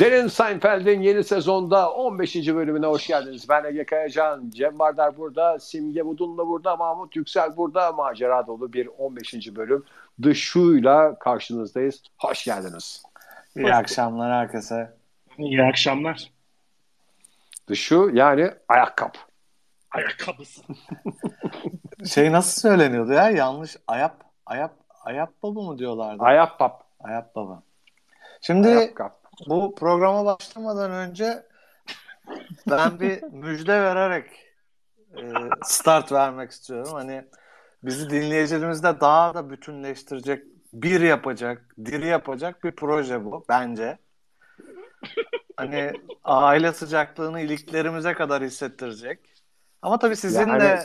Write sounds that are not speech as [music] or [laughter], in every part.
Derin Seinfeld'in yeni sezonda 15. bölümüne hoş geldiniz. Ben Ege Kayacan, Cem Bardar burada, Simge Budun'la burada, Mahmut Yüksel burada. Macera dolu bir 15. bölüm The Shoe'yla karşınızdayız. Hoş geldiniz. İyi hoş akşamlar herkese. İyi akşamlar. Shoe yani ayakkabı. Ayakkabısı. [laughs] şey nasıl söyleniyordu ya? Yanlış. Ayap, ayap, ayap baba mı diyorlardı? Ayap bab. Ayap baba. Şimdi Ayakkabı bu programa başlamadan önce ben bir müjde vererek e, start vermek istiyorum. Hani bizi dinleyicilerimizle daha da bütünleştirecek, bir yapacak, diri yapacak bir proje bu bence. Hani aile sıcaklığını iliklerimize kadar hissettirecek. Ama tabii sizin yani, de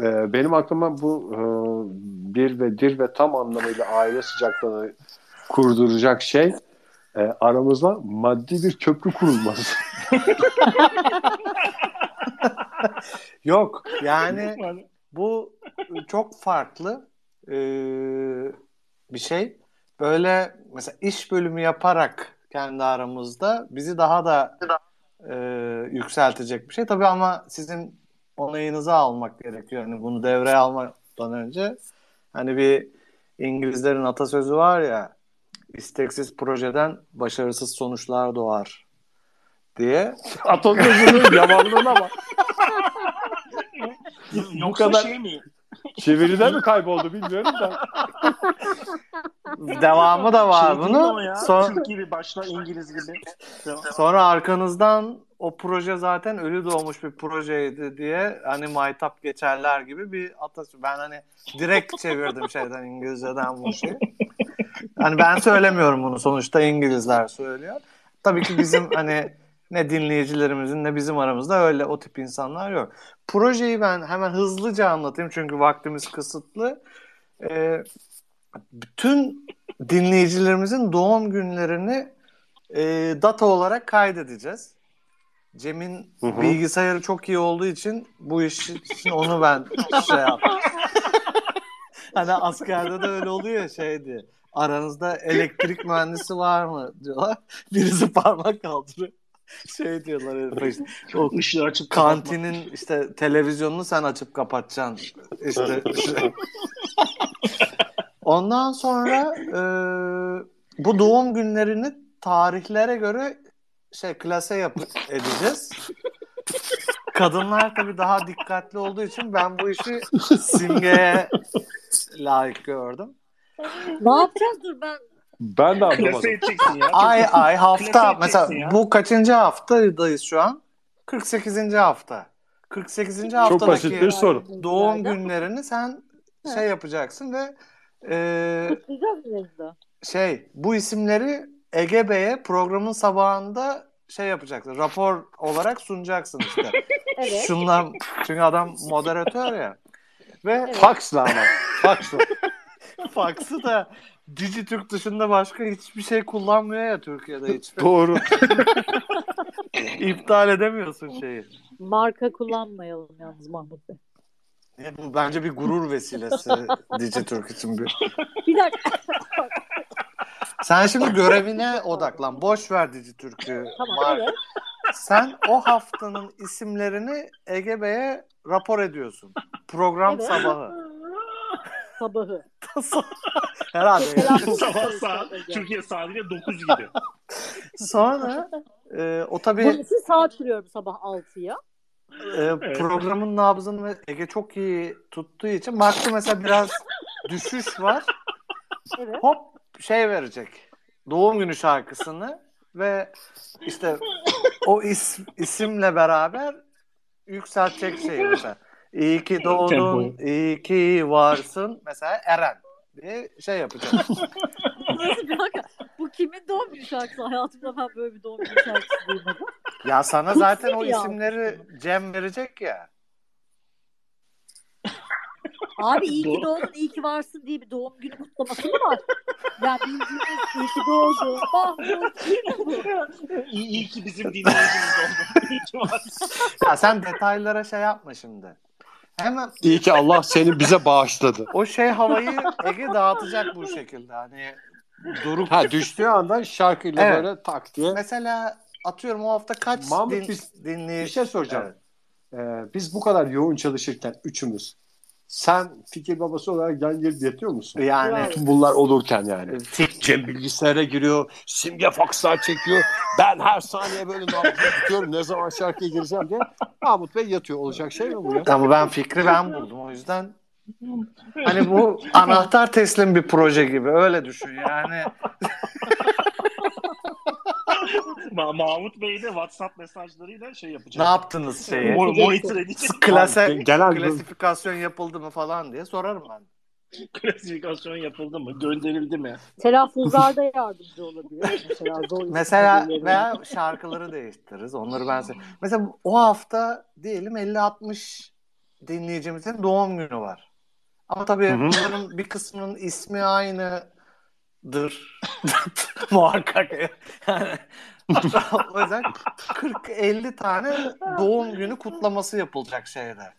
e, benim aklıma bu e, bir ve dir ve tam anlamıyla aile sıcaklığını kurduracak şey e, aramızda maddi bir köprü kurulmaz. [laughs] Yok yani bu çok farklı e, bir şey. Böyle mesela iş bölümü yaparak kendi aramızda bizi daha da e, yükseltecek bir şey. Tabii ama sizin onayınızı almak gerekiyor. Yani bunu devreye almadan önce hani bir İngilizlerin atasözü var ya isteksiz projeden başarısız sonuçlar doğar diye. [laughs] Atasözünün yamanlığına bak. Bu kadar şey mi? Çeviride mi kayboldu bilmiyorum da. [laughs] Devamı da var şey bunun. Son... Türk gibi başla İngiliz gibi. Sonra arkanızdan o proje zaten ölü doğmuş bir projeydi diye hani maytap geçerler gibi bir atasözü. Ben hani direkt çevirdim şeyden İngilizceden bu şey. [laughs] Hani ben söylemiyorum bunu sonuçta İngilizler söylüyor. Tabii ki bizim hani ne dinleyicilerimizin ne bizim aramızda öyle o tip insanlar yok. Projeyi ben hemen hızlıca anlatayım çünkü vaktimiz kısıtlı. Ee, bütün dinleyicilerimizin doğum günlerini e, data olarak kaydedeceğiz. Cem'in hı hı. bilgisayarı çok iyi olduğu için bu iş için onu ben şey yaptım. [laughs] hani askerde de öyle oluyor şey diye. Aranızda elektrik mühendisi var mı diyorlar. [laughs] Birisi parmak kaldırıyor. Şey diyorlar işte. O ışığı açıp kantinin kapatma. işte televizyonunu sen açıp kapatacaksın. İşte, işte. [laughs] Ondan sonra e, bu doğum günlerini tarihlere göre şey klase yap edeceğiz. Kadınlar tabii daha dikkatli olduğu için ben bu işi simgeye layık gördüm. Ne yapacağız dur ben ben de anlamadım. ya. Ay ay hafta mesela ya. bu kaçıncı haftadayız şu an? 48. hafta. 48. haftadaki Çok basit bir soru. doğum günlerini sen şey yapacaksın ve e, şey bu isimleri Ege Bey'e programın sabahında şey yapacaksın. Rapor olarak sunacaksın işte. [laughs] evet. Şunlar çünkü adam moderatör ya. Ve evet. faksla ama. Faksla. [laughs] Faksı da Dijitürk dışında başka hiçbir şey kullanmıyor ya Türkiye'de hiç. [laughs] Doğru. [laughs] İptal edemiyorsun şeyi. Marka kullanmayalım yalnız Mahmut Bey. bu bence bir gurur vesilesi Dijitürk için bir. Bir dakika. Sen şimdi görevine odaklan. Boş ver Dijitürk'ü. Tamam Mar- evet. Sen o haftanın isimlerini Ege Bey'e rapor ediyorsun. Program evet. sabahı sabahı. Herhalde. Yani. Sabah saat Türkiye saatiyle 9 gibi. [laughs] Sonra e, o tabii... Burası saat sürüyorum sabah 6'ya. E, evet. Programın nabzını Ege çok iyi tuttuğu için baktı mesela biraz düşüş var. Evet. Hop şey verecek. Doğum günü şarkısını ve işte o is, isimle beraber yükseltecek şeyi mesela. İyi ki doğdun, iyi ki varsın. Mesela Eren diye şey yapacağım. Nasıl bir dakika? Bu kimin doğum günü şarkısı? Hayatımda ben böyle bir doğum günü şarkısı duymadım. Ya sana zaten o isimleri Cem verecek ya. Abi iyi ki doğdun, iyi ki varsın diye bir doğum günü kutlaması mı var? Ya bildiğiniz iyi ki doğdun. Mahmut iyi mi bu? İyi, iyi ki bizim dinleyicimiz oldu. İyi ki varsın. Ya sen detaylara şey yapma şimdi. Hemen İyi ki Allah seni bize bağışladı. o şey havayı Ege dağıtacak bu şekilde. Hani Doruk Ha düştüğü anda şarkıyla Evet. böyle tak diye. mesela atıyorum o hafta kaç Mahmut, din, biz- dinleyici Bir şey soracağım. Evet. Ee, biz bu kadar yoğun çalışırken üçümüz sen fikir babası olarak yan gelip yatıyor musun? Yani Bütün bunlar olurken yani. Cem bilgisayara giriyor, simge fakslar çekiyor. Ben her saniye böyle nabzı tutuyorum. Ne zaman şarkıya gireceğim diye. Mahmut Bey yatıyor. Olacak şey mi bu ya? Ama ben fikri ben buldum o yüzden hani bu anahtar teslim bir proje gibi öyle düşün yani. [laughs] Ma- Mahmut Bey de WhatsApp mesajlarıyla şey Ne yapacak. yaptınız şeyi? Mo- monitor edecek. Klase, bir- klasifikasyon yapıldı mı falan diye sorarım ben. Klasifikasyon yapıldı mı? Gönderildi mi? Telaffuzlarda yardımcı olabilir. Mesela zor [laughs] Mesela veya şarkıları değiştiririz. Onları ben se- Mesela o hafta diyelim 50-60 dinleyicimizin doğum günü var. Ama tabii Hı hı. bunların bir kısmının ismi aynıdır. [laughs] Muhakkak. Yani, o yüzden 40-50 tane doğum günü kutlaması yapılacak şeyde.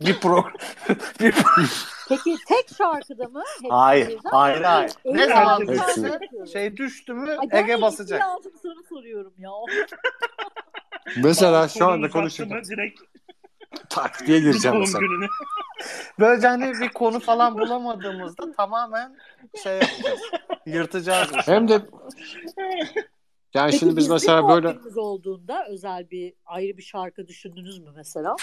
Bir program. [laughs] bir pro- Peki tek şarkıda mı? Hepsi hayır, hayır, hayır. Ne zaman Evet. şey düştü mü Ay, ben Ege basacak. lazım sana soruyorum ya. Mesela şu anda konuşurken Direkt tak diye gireceğim doğum mesela. gününü. [laughs] Böylece hani bir konu falan bulamadığımızda tamamen şey yapacağız. Yırtacağız. bu Hem de [laughs] yani Peki şimdi biz mesela böyle olduğunda özel bir ayrı bir şarkı düşündünüz mü mesela?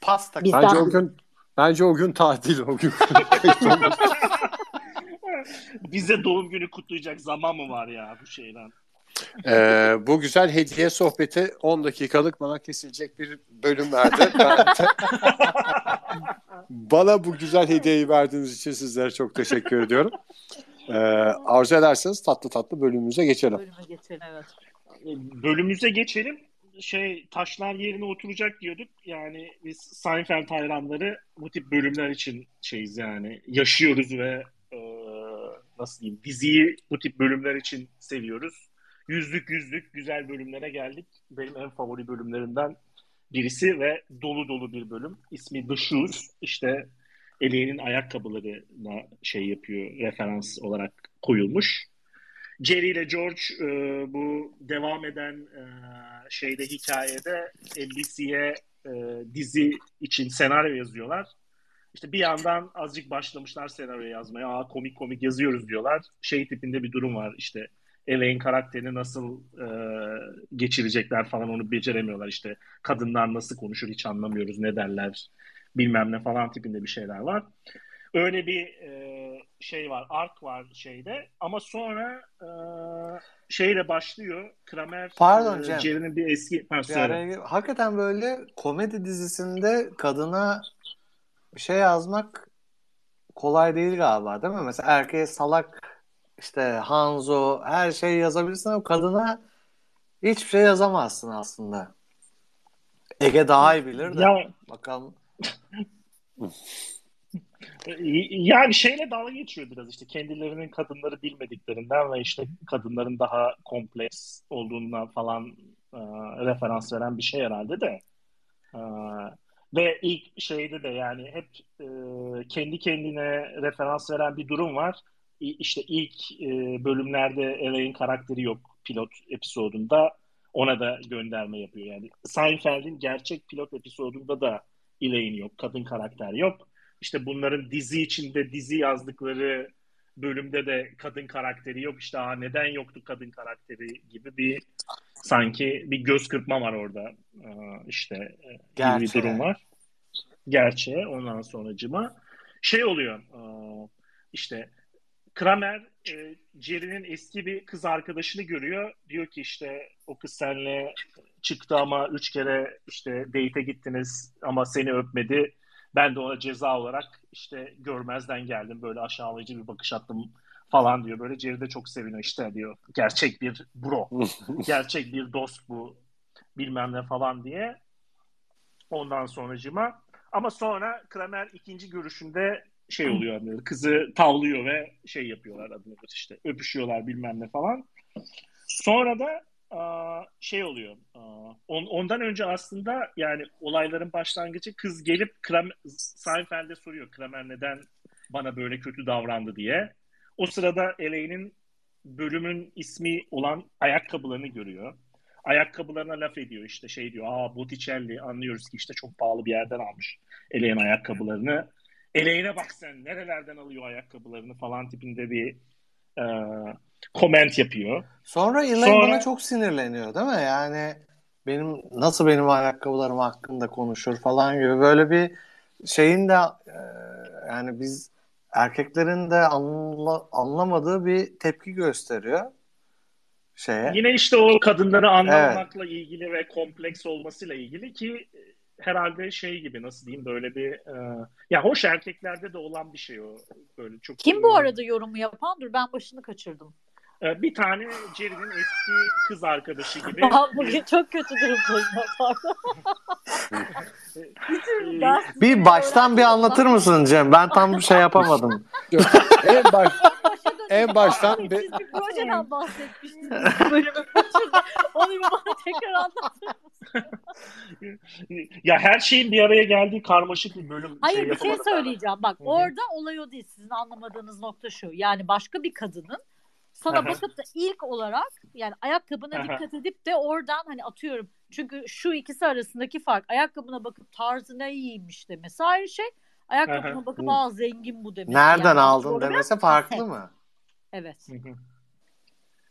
pasta. Biz- bence Bizden- o gün bence o gün tatil o gün. [laughs] Bize doğum günü kutlayacak zaman mı var ya bu şeyden? Ee, bu güzel hediye sohbeti 10 dakikalık bana kesilecek bir bölüm verdi. Ben de- [laughs] bana bu güzel hediyeyi verdiğiniz için sizlere çok teşekkür ediyorum. Ee, arzu ederseniz tatlı tatlı bölümümüze geçelim. Bölüme geçelim evet. Bölümümüze geçelim. Şey taşlar yerine oturacak diyorduk. Yani biz Seinfeld hayranları bu tip bölümler için şeyiz yani. Yaşıyoruz ve e, nasıl diyeyim diziyi bu tip bölümler için seviyoruz. Yüzlük yüzlük güzel bölümlere geldik. Benim en favori bölümlerimden birisi ve dolu dolu bir bölüm. İsmi The Shoes. İşte Ellie'nin ayakkabılarına şey yapıyor, referans olarak koyulmuş. Jerry ile George e, bu devam eden e, şeyde hikayede NBC'ye e, dizi için senaryo yazıyorlar. İşte bir yandan azıcık başlamışlar senaryo yazmaya. Aa komik komik yazıyoruz diyorlar. Şey tipinde bir durum var işte. Elaine karakterini nasıl e, geçirecekler falan onu beceremiyorlar işte. Kadınlar nasıl konuşur hiç anlamıyoruz ne derler bilmem ne falan tipinde bir şeyler var. Öyle bir e, şey var, ark var şeyde. Ama sonra e, şeyle başlıyor. Kramer Pardon e, Cem. Jerry'nin bir eski... Gir- Hakikaten böyle komedi dizisinde kadına bir şey yazmak kolay değil galiba değil mi? Mesela erkeğe salak işte Hanzo her şeyi yazabilirsin ama kadına hiçbir şey yazamazsın aslında. Ege daha iyi bilir de. Ya Bakalım. [laughs] Yani şeyle dalga geçiyor biraz işte kendilerinin kadınları bilmediklerinden ve işte kadınların daha kompleks olduğundan falan e, referans veren bir şey herhalde de. E, ve ilk şeyde de yani hep e, kendi kendine referans veren bir durum var. İşte ilk e, bölümlerde Elaine karakteri yok pilot episodunda. Ona da gönderme yapıyor. Yani Seinfeld'in gerçek pilot episodunda da Elaine yok. Kadın karakter yok. İşte bunların dizi içinde dizi yazdıkları bölümde de kadın karakteri yok. İşte Aa, neden yoktu kadın karakteri gibi bir sanki bir göz kırpma var orada. Aa, işte e, gibi bir Gerçeğe. durum var. Gerçeğe ondan sonracıma şey oluyor işte Kramer e, Jerry'nin eski bir kız arkadaşını görüyor. Diyor ki işte o kız seninle çıktı ama üç kere işte date'e gittiniz ama seni öpmedi. Ben de ona ceza olarak işte görmezden geldim. Böyle aşağılayıcı bir bakış attım falan diyor. Böyle Jerry de çok seviniyor işte diyor. Gerçek bir bro. [laughs] Gerçek bir dost bu. Bilmem ne falan diye. Ondan sonracıma. Ama sonra Kramer ikinci görüşünde şey oluyor hani kızı tavlıyor ve şey yapıyorlar adını işte öpüşüyorlar bilmem ne falan. Sonra da şey oluyor. ondan önce aslında yani olayların başlangıcı kız gelip Kramer, Seinfeld'e soruyor Kramer neden bana böyle kötü davrandı diye. O sırada Elaine'in bölümün ismi olan ayakkabılarını görüyor. Ayakkabılarına laf ediyor işte şey diyor. Aa Botticelli anlıyoruz ki işte çok pahalı bir yerden almış Elaine ayakkabılarını. Elaine'e bak sen nerelerden alıyor ayakkabılarını falan tipinde bir e, comment yapıyor. Sonra Elaine Sonra- buna çok sinirleniyor değil mi? Yani benim nasıl benim ayakkabılarım hakkında konuşur falan gibi böyle bir şeyin de e, yani biz erkeklerin de anla- anlamadığı bir tepki gösteriyor şeye. Yine işte o kadınları anlamakla ilgili ve kompleks olmasıyla ilgili ki e, herhalde şey gibi nasıl diyeyim böyle bir e, ya hoş erkeklerde de olan bir şey o böyle çok Kim bu arada yorumu yapan? Dur ben başını kaçırdım. E, bir tane Jerry'nin eski kız arkadaşı gibi [laughs] Ben bugün çok kötü durumdayım. [laughs] E, Bir baştan bir anlatır mısın Cem? Ben tam bir şey yapamadım. [laughs] en baş. En baştan Abi, bir- Siz bir projeden bahsetmiştiniz bölümün başında. Onu bir bana tekrar anlatır mısın? ya her şeyin bir araya geldiği karmaşık bir bölüm. Hayır bir şey söyleyeceğim. Bak Hı hı. orada olay o değil. Sizin anlamadığınız nokta şu. Yani başka bir kadının sana Aha. bakıp da ilk olarak yani ayakkabına Aha. dikkat edip de oradan hani atıyorum. Çünkü şu ikisi arasındaki fark ayakkabına bakıp tarzına iyiymiş demesi ayrı şey. Ayakkabına Aha. bakıp aa zengin bu demesi. Nereden Yani aldın demesi farklı mı? Evet. Hı hı.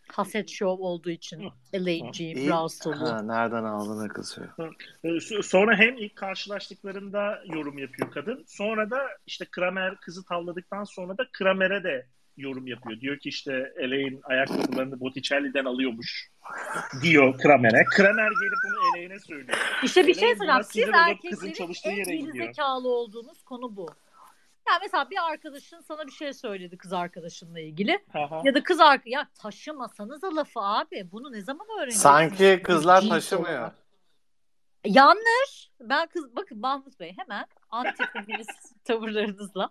Haset show olduğu için. Rahatsız oluyor. Ha, nereden aldığına kızıyor. Ee, so- Sonra hem ilk karşılaştıklarında yorum yapıyor kadın. Sonra da işte Kramer kızı tavladıktan sonra da Kramer'e de yorum yapıyor. Diyor ki işte Elaine ayakkabılarını Botticelli'den alıyormuş [laughs] diyor Kramer'e. Kramer gelip bunu Elaine'e söylüyor. İşte bir şey Elaine söyleyeceğim. buna Siz erkeklerin çalıştığı en yere gidiyor. gerizekalı olduğunuz konu bu. Ya mesela bir arkadaşın sana bir şey söyledi kız arkadaşınla ilgili. Aha. Ya da kız arka ya taşımasanız lafı abi. Bunu ne zaman öğreneceksiniz? Sanki kızlar taşımıyor. olarak. Yanlış. Ben kız bakın Mahmut Bey hemen anti feminist [laughs] tavırlarınızla.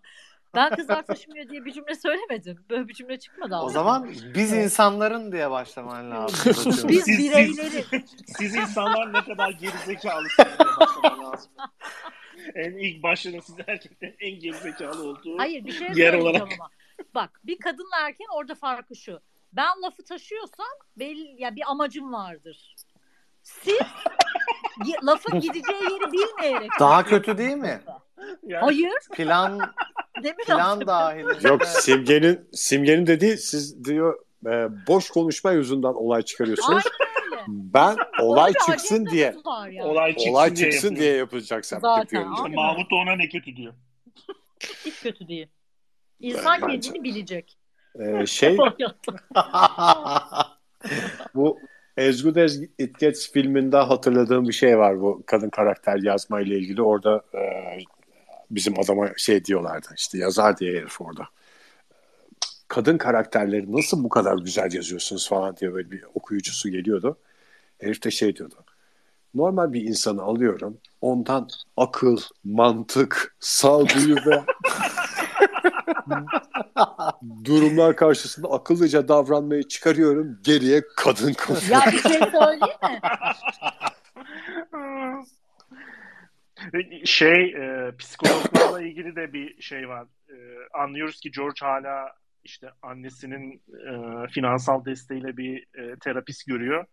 Ben kızlar taşımıyor diye bir cümle söylemedim. Böyle bir cümle çıkmadı O zaman biz insanların diye başlaman lazım. biz Siz- bireyleri Siz insanlar ne kadar gerizekalısınız diye başlamam lazım. [laughs] En ilk başta siz erkeklerin en gerizekalı olduğu Hayır bir şey yer olarak. ama. Bak bir kadınla erkeğin orada farkı şu. Ben lafı taşıyorsam belli ya bir amacım vardır. Siz lafın gideceği yeri bilmeyerek. Daha kötü değil mi? Yani Hayır. Plan [laughs] Ne mi plan lazım? dahilinde. Yok simgenin simgenin dediği siz diyor e, boş konuşma yüzünden olay çıkarıyorsunuz. Aynen. Ben olay çıksın diye yani. olay çıksın, olay diye çıksın yapıyor. diye yapılacaksın Zaten, yapıyorum. İşte. Mahmut da ona ne kötü diyor. [laughs] Hiç kötü değil. İnsan Ben- bence- kendini bilecek. Ee, şey [laughs] [laughs] bu As Good As It Gets filminde hatırladığım bir şey var bu kadın karakter yazma ile ilgili. Orada e, bizim adama şey diyorlardı işte yazar diye herif orada. Kadın karakterleri nasıl bu kadar güzel yazıyorsunuz falan diye böyle bir okuyucusu geliyordu. Herif de şey diyordu. Normal bir insanı alıyorum. Ondan akıl, mantık, sağduyu ve [laughs] durumlar karşısında akıllıca davranmayı çıkarıyorum. Geriye kadın kalıyor. ya bir şey söyleyeyim mi? şey e, psikologlarla ilgili de bir şey var. E, anlıyoruz ki George hala işte annesinin e, finansal desteğiyle bir e, terapist görüyor.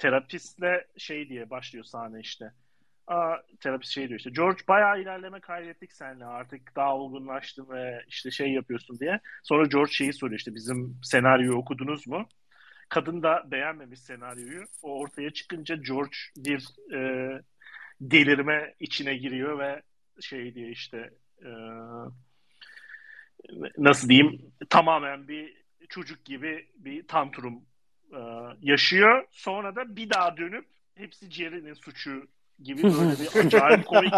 Terapistle şey diye başlıyor sahne işte. Aa, terapist şey diyor işte George bayağı ilerleme kaydettik seninle artık daha olgunlaştın ve işte şey yapıyorsun diye. Sonra George şeyi soruyor işte bizim senaryoyu okudunuz mu? Kadın da beğenmemiş senaryoyu. O ortaya çıkınca George bir e, delirme içine giriyor ve şey diye işte e, nasıl diyeyim tamamen bir çocuk gibi bir tantrum e, yaşıyor. Sonra da bir daha dönüp hepsi Jerry'nin suçu gibi böyle bir [laughs] acayip komik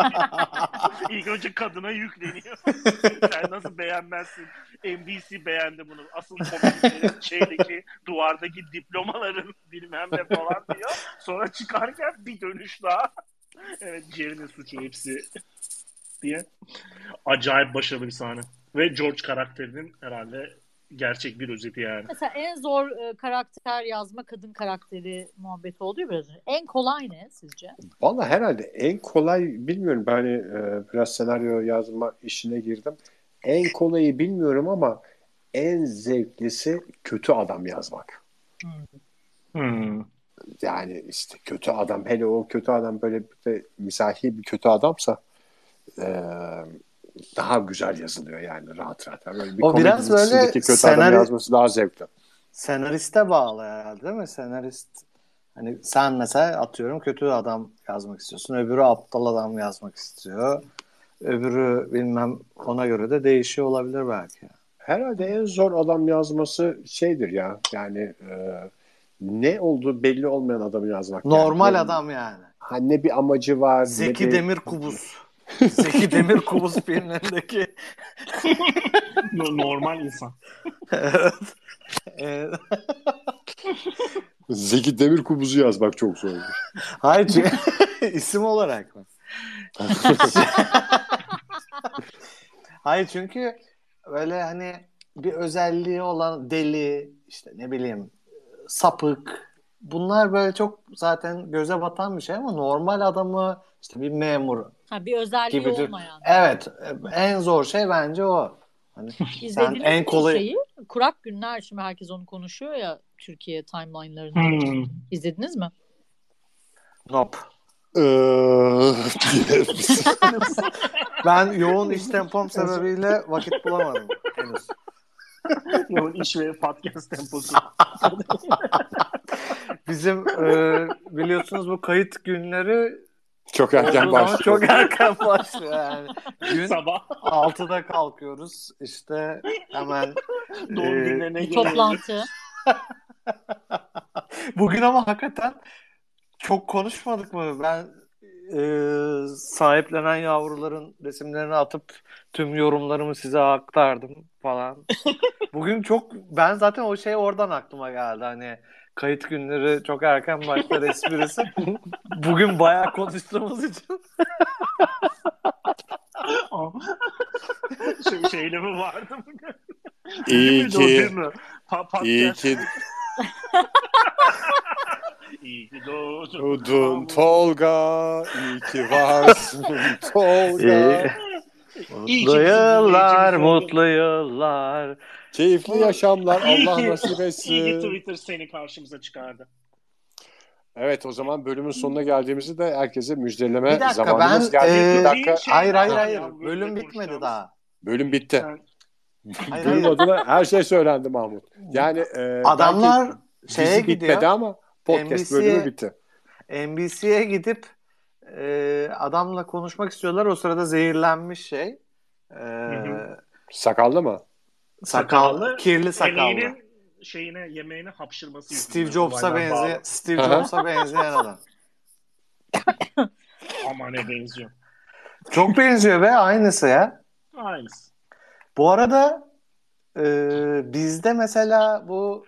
İlk önce kadına yükleniyor. [laughs] Sen nasıl beğenmezsin? NBC beğendi bunu. Asıl komik şeydeki duvardaki diplomaların bilmem ne falan diyor. Sonra çıkarken bir dönüş daha. Evet Jerry'nin suçu hepsi diye. Acayip başarılı bir sahne. Ve George karakterinin herhalde gerçek bir özeti yani. Mesela en zor e, karakter yazma kadın karakteri muhabbeti oldu ya biraz önce. En kolay ne sizce? Valla herhalde en kolay bilmiyorum. Ben hani, e, biraz senaryo yazma işine girdim. En kolayı bilmiyorum ama en zevklisi kötü adam yazmak. Hmm. Yani işte kötü adam hele o kötü adam böyle bir de mizahi bir kötü adamsa e, daha güzel yazılıyor yani rahat rahat. Böyle bir O biraz böyle kötü adam senaryo- yazması daha zevkli. Senariste bağlı herhalde değil mi? Senarist hani sen mesela atıyorum kötü adam yazmak istiyorsun. Öbürü aptal adam yazmak istiyor. Öbürü bilmem ona göre de değişiyor olabilir belki. Herhalde en zor adam yazması şeydir ya yani e, ne olduğu belli olmayan adamı yazmak. Normal yani. adam yani. Ha, ne bir amacı var. Zeki bir... Demir Kubus. Zeki Demir Kubus filmlerindeki [laughs] No- Normal insan. evet. Evet. [laughs] Zeki Demir Kubuzu yazmak çok zor. Hayır çünkü [laughs] isim olarak mı? Hayır çünkü böyle hani bir özelliği olan deli işte ne bileyim sapık bunlar böyle çok zaten göze batan bir şey ama normal adamı işte bir memur Ha, bir özelliği Gibidir. olmayan. evet en zor şey bence o. Hani [laughs] İzlediniz en kolay- şeyi? Kurak Günler şimdi herkes onu konuşuyor ya Türkiye timeline'larında. Hmm. İzlediniz mi? Nope. Eee, [laughs] Ben yoğun iş tempom sebebiyle vakit bulamadım henüz. Yoğun iş ve podcast temposu. [laughs] Bizim e, biliyorsunuz bu kayıt günleri çok erken başlıyor. çok erken başlıyor yani. Gün Sabah 6'da kalkıyoruz işte hemen doğum e, günlerine toplantı. [laughs] bugün ama hakikaten çok konuşmadık mı? Ben e, sahiplenen yavruların resimlerini atıp tüm yorumlarımı size aktardım falan. [laughs] Bugün çok ben zaten o şey oradan aklıma geldi hani kayıt günleri çok erken başlar esprisi. Bugün bayağı konuştuğumuz için. şey, şeyle mi vardı bugün? İyi ki? Pa- podcast. iyi ki [laughs] İyi ki doğdun. doğdun Tolga. İyi ki varsın [laughs] Tolga. İyi Mutlu yıllar, mutlu yıllar. Keyifli yaşamlar İyi Allah ki- nasip İyi ki etsin. Twitter seni karşımıza çıkardı. Evet o zaman bölümün sonuna geldiğimizi de herkese müjdeleme Bir dakika, zamanımız ben, geldi. e, bir dakika. Şey Hayır hayır hayır. ya, Bölüm bitmedi daha. Bölüm bitti. Sen- Hayır, Bölüm hayır. adına her şey söylendi Mahmut. Yani e, Adamlar şeye gidiyor. bitmedi ama podcast NBC'ye bölümü bitti. NBC'ye gidip e, adamla konuşmak istiyorlar. O sırada zehirlenmiş şey. E, hı. Sakallı mı? sakallı, kirli sakallı. Şeyine yemeğine hapşırması Steve Jobs'a benzeyen. Steve Hı hı. Jobs'a benzeyen adam. [laughs] Ama ne benziyor. Çok benziyor ve aynısı ya. Aynısı. Bu arada e, bizde mesela bu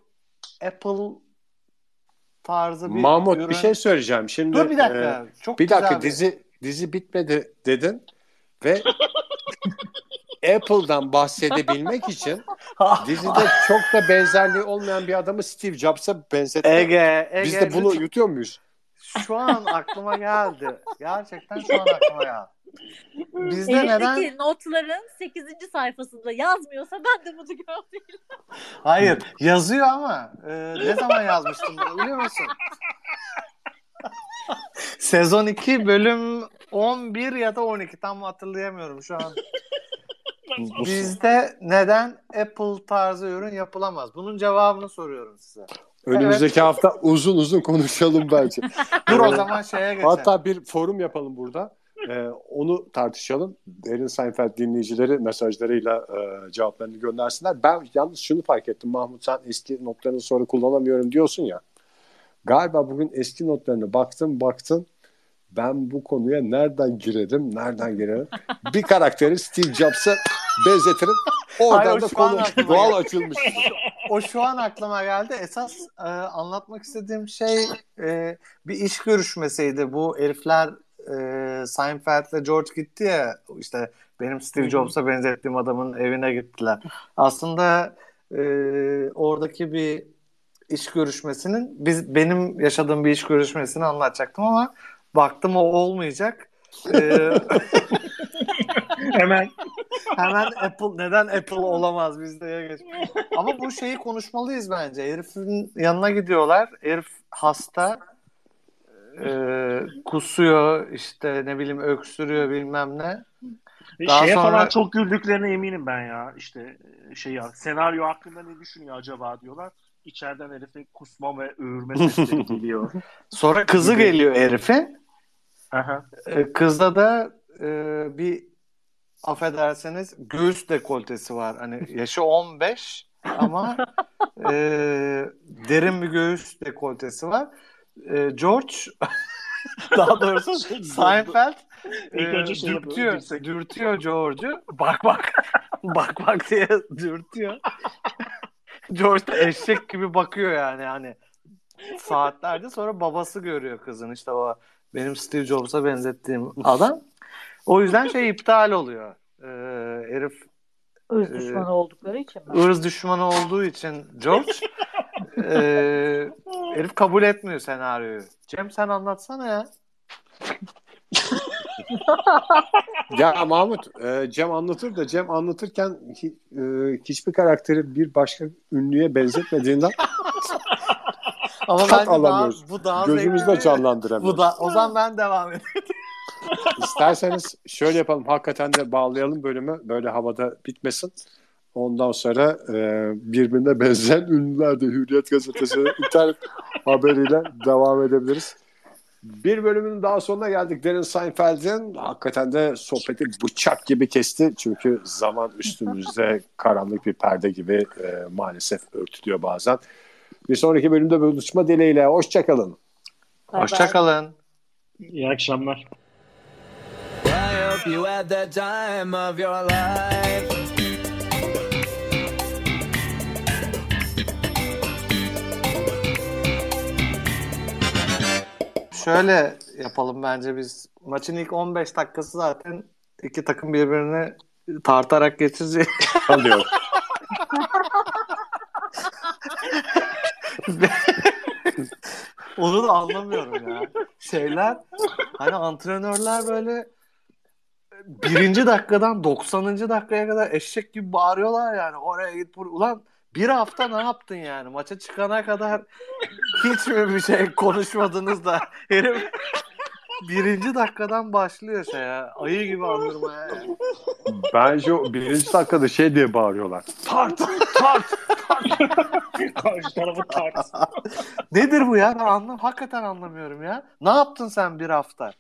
Apple tarzı bir Mahmut ürün- bir şey söyleyeceğim. Şimdi Dur bir e, dakika. Çok bir dakika dizi dizi bitmedi dedin ve [laughs] Apple'dan bahsedebilmek için [laughs] dizide çok da benzerliği olmayan bir adamı Steve Jobs'a benzettin. Ege, Ege Biz de bunu lütfen- yutuyor muyuz? Şu an aklıma geldi. Gerçekten şu an aklıma geldi. Bizde Elindeki neden? notların 8. sayfasında yazmıyorsa ben de bunu görmeyeyim. Hayır yazıyor ama e, ne zaman yazmıştım bunu biliyor musun? Sezon 2 bölüm 11 ya da 12 tam hatırlayamıyorum şu an. Bizde neden Apple tarzı ürün yapılamaz? Bunun cevabını soruyorum size. Önümüzdeki hafta uzun uzun konuşalım bence. [laughs] Dur o zaman şeye geçelim. Hatta bir forum yapalım burada. Ee, onu tartışalım. Erin Seinfeld dinleyicileri mesajlarıyla e, cevaplarını göndersinler. Ben yalnız şunu fark ettim Mahmut sen eski notlarını sonra kullanamıyorum diyorsun ya. Galiba bugün eski notlarına baktım baktım. Ben bu konuya nereden girerim, nereden girerim? bir karakteri Steve Jobs'a benzetirim. [laughs] Oradan Hayır, o da konu [laughs] doğal geldi. açılmış. [laughs] O şu an aklıma geldi. Esas e, anlatmak istediğim şey e, bir iş görüşmesiydi. Bu herifler e, Seinfeld'le George gitti ya işte benim Steve Jobs'a benzettiğim adamın evine gittiler. Aslında e, oradaki bir iş görüşmesinin biz benim yaşadığım bir iş görüşmesini anlatacaktım ama baktım o olmayacak. E, [laughs] Hemen Hemen Apple neden Apple olamaz bizde geç. Ama bu şeyi konuşmalıyız bence. Herifin yanına gidiyorlar. Herif hasta. Ee, kusuyor işte ne bileyim öksürüyor bilmem ne. Daha şeye sonra- falan çok güldüklerine eminim ben ya. İşte şey ya senaryo hakkında ne düşünüyor acaba diyorlar. İçeriden herifin kusma ve öğürme sesleri [laughs] geliyor. Sonra kızı geliyor herifin. Aha. Ee, Kızda da e, bir affederseniz göğüs dekoltesi var. Hani yaşı 15 ama [laughs] e, derin bir göğüs dekoltesi var. E, George [laughs] daha doğrusu [laughs] Seinfeld İlk e, şey dürtüyor, dürtüyor George'u. Bak bak. bak bak diye dürtüyor. George da eşek gibi bakıyor yani hani saatlerce sonra babası görüyor kızın işte o benim Steve Jobs'a benzettiğim adam. O yüzden şey iptal oluyor. Ee, herif Irz Ee, düşmanı oldukları için mi? ırz düşmanı olduğu için George e, herif kabul etmiyor senaryoyu. Cem sen anlatsana ya. [laughs] Ya Mahmut, e, Cem anlatır da Cem anlatırken hi- e, hiçbir karakteri bir başka ünlüye benzetmediğinden Ama Tat daha, bu daha gözümüzde zevkli. canlandıramıyoruz. Bu da, o zaman ben devam edeyim. İsterseniz şöyle yapalım. Hakikaten de bağlayalım bölümü. Böyle havada bitmesin. Ondan sonra e, birbirine benzeyen ünlüler de Hürriyet Gazetesi [laughs] internet haberiyle devam edebiliriz. Bir bölümün daha sonuna geldik. Derin Seinfeld'in hakikaten de sohbeti bıçak gibi kesti. Çünkü zaman üstümüzde karanlık bir perde gibi e, maalesef örtülüyor bazen. Bir sonraki bölümde buluşma dileğiyle. Hoşçakalın. Hoşçakalın. İyi akşamlar. You had the time of your life. Şöyle yapalım bence biz. Maçın ilk 15 dakikası zaten iki takım birbirini tartarak geçirecek. [laughs] Anlıyorum. Onu da anlamıyorum ya. Şeyler hani antrenörler böyle birinci dakikadan 90. dakikaya kadar eşek gibi bağırıyorlar yani. Oraya git bur Ulan bir hafta ne yaptın yani? Maça çıkana kadar hiç mi bir şey konuşmadınız da herif birinci dakikadan başlıyor şey ya. Ayı gibi andırmaya yani. Bence o birinci dakikada şey diye bağırıyorlar. Tart! Tart! [laughs] Karşı tarafı tart. Nedir bu ya? Ben anlam hakikaten anlamıyorum ya. Ne yaptın sen bir hafta?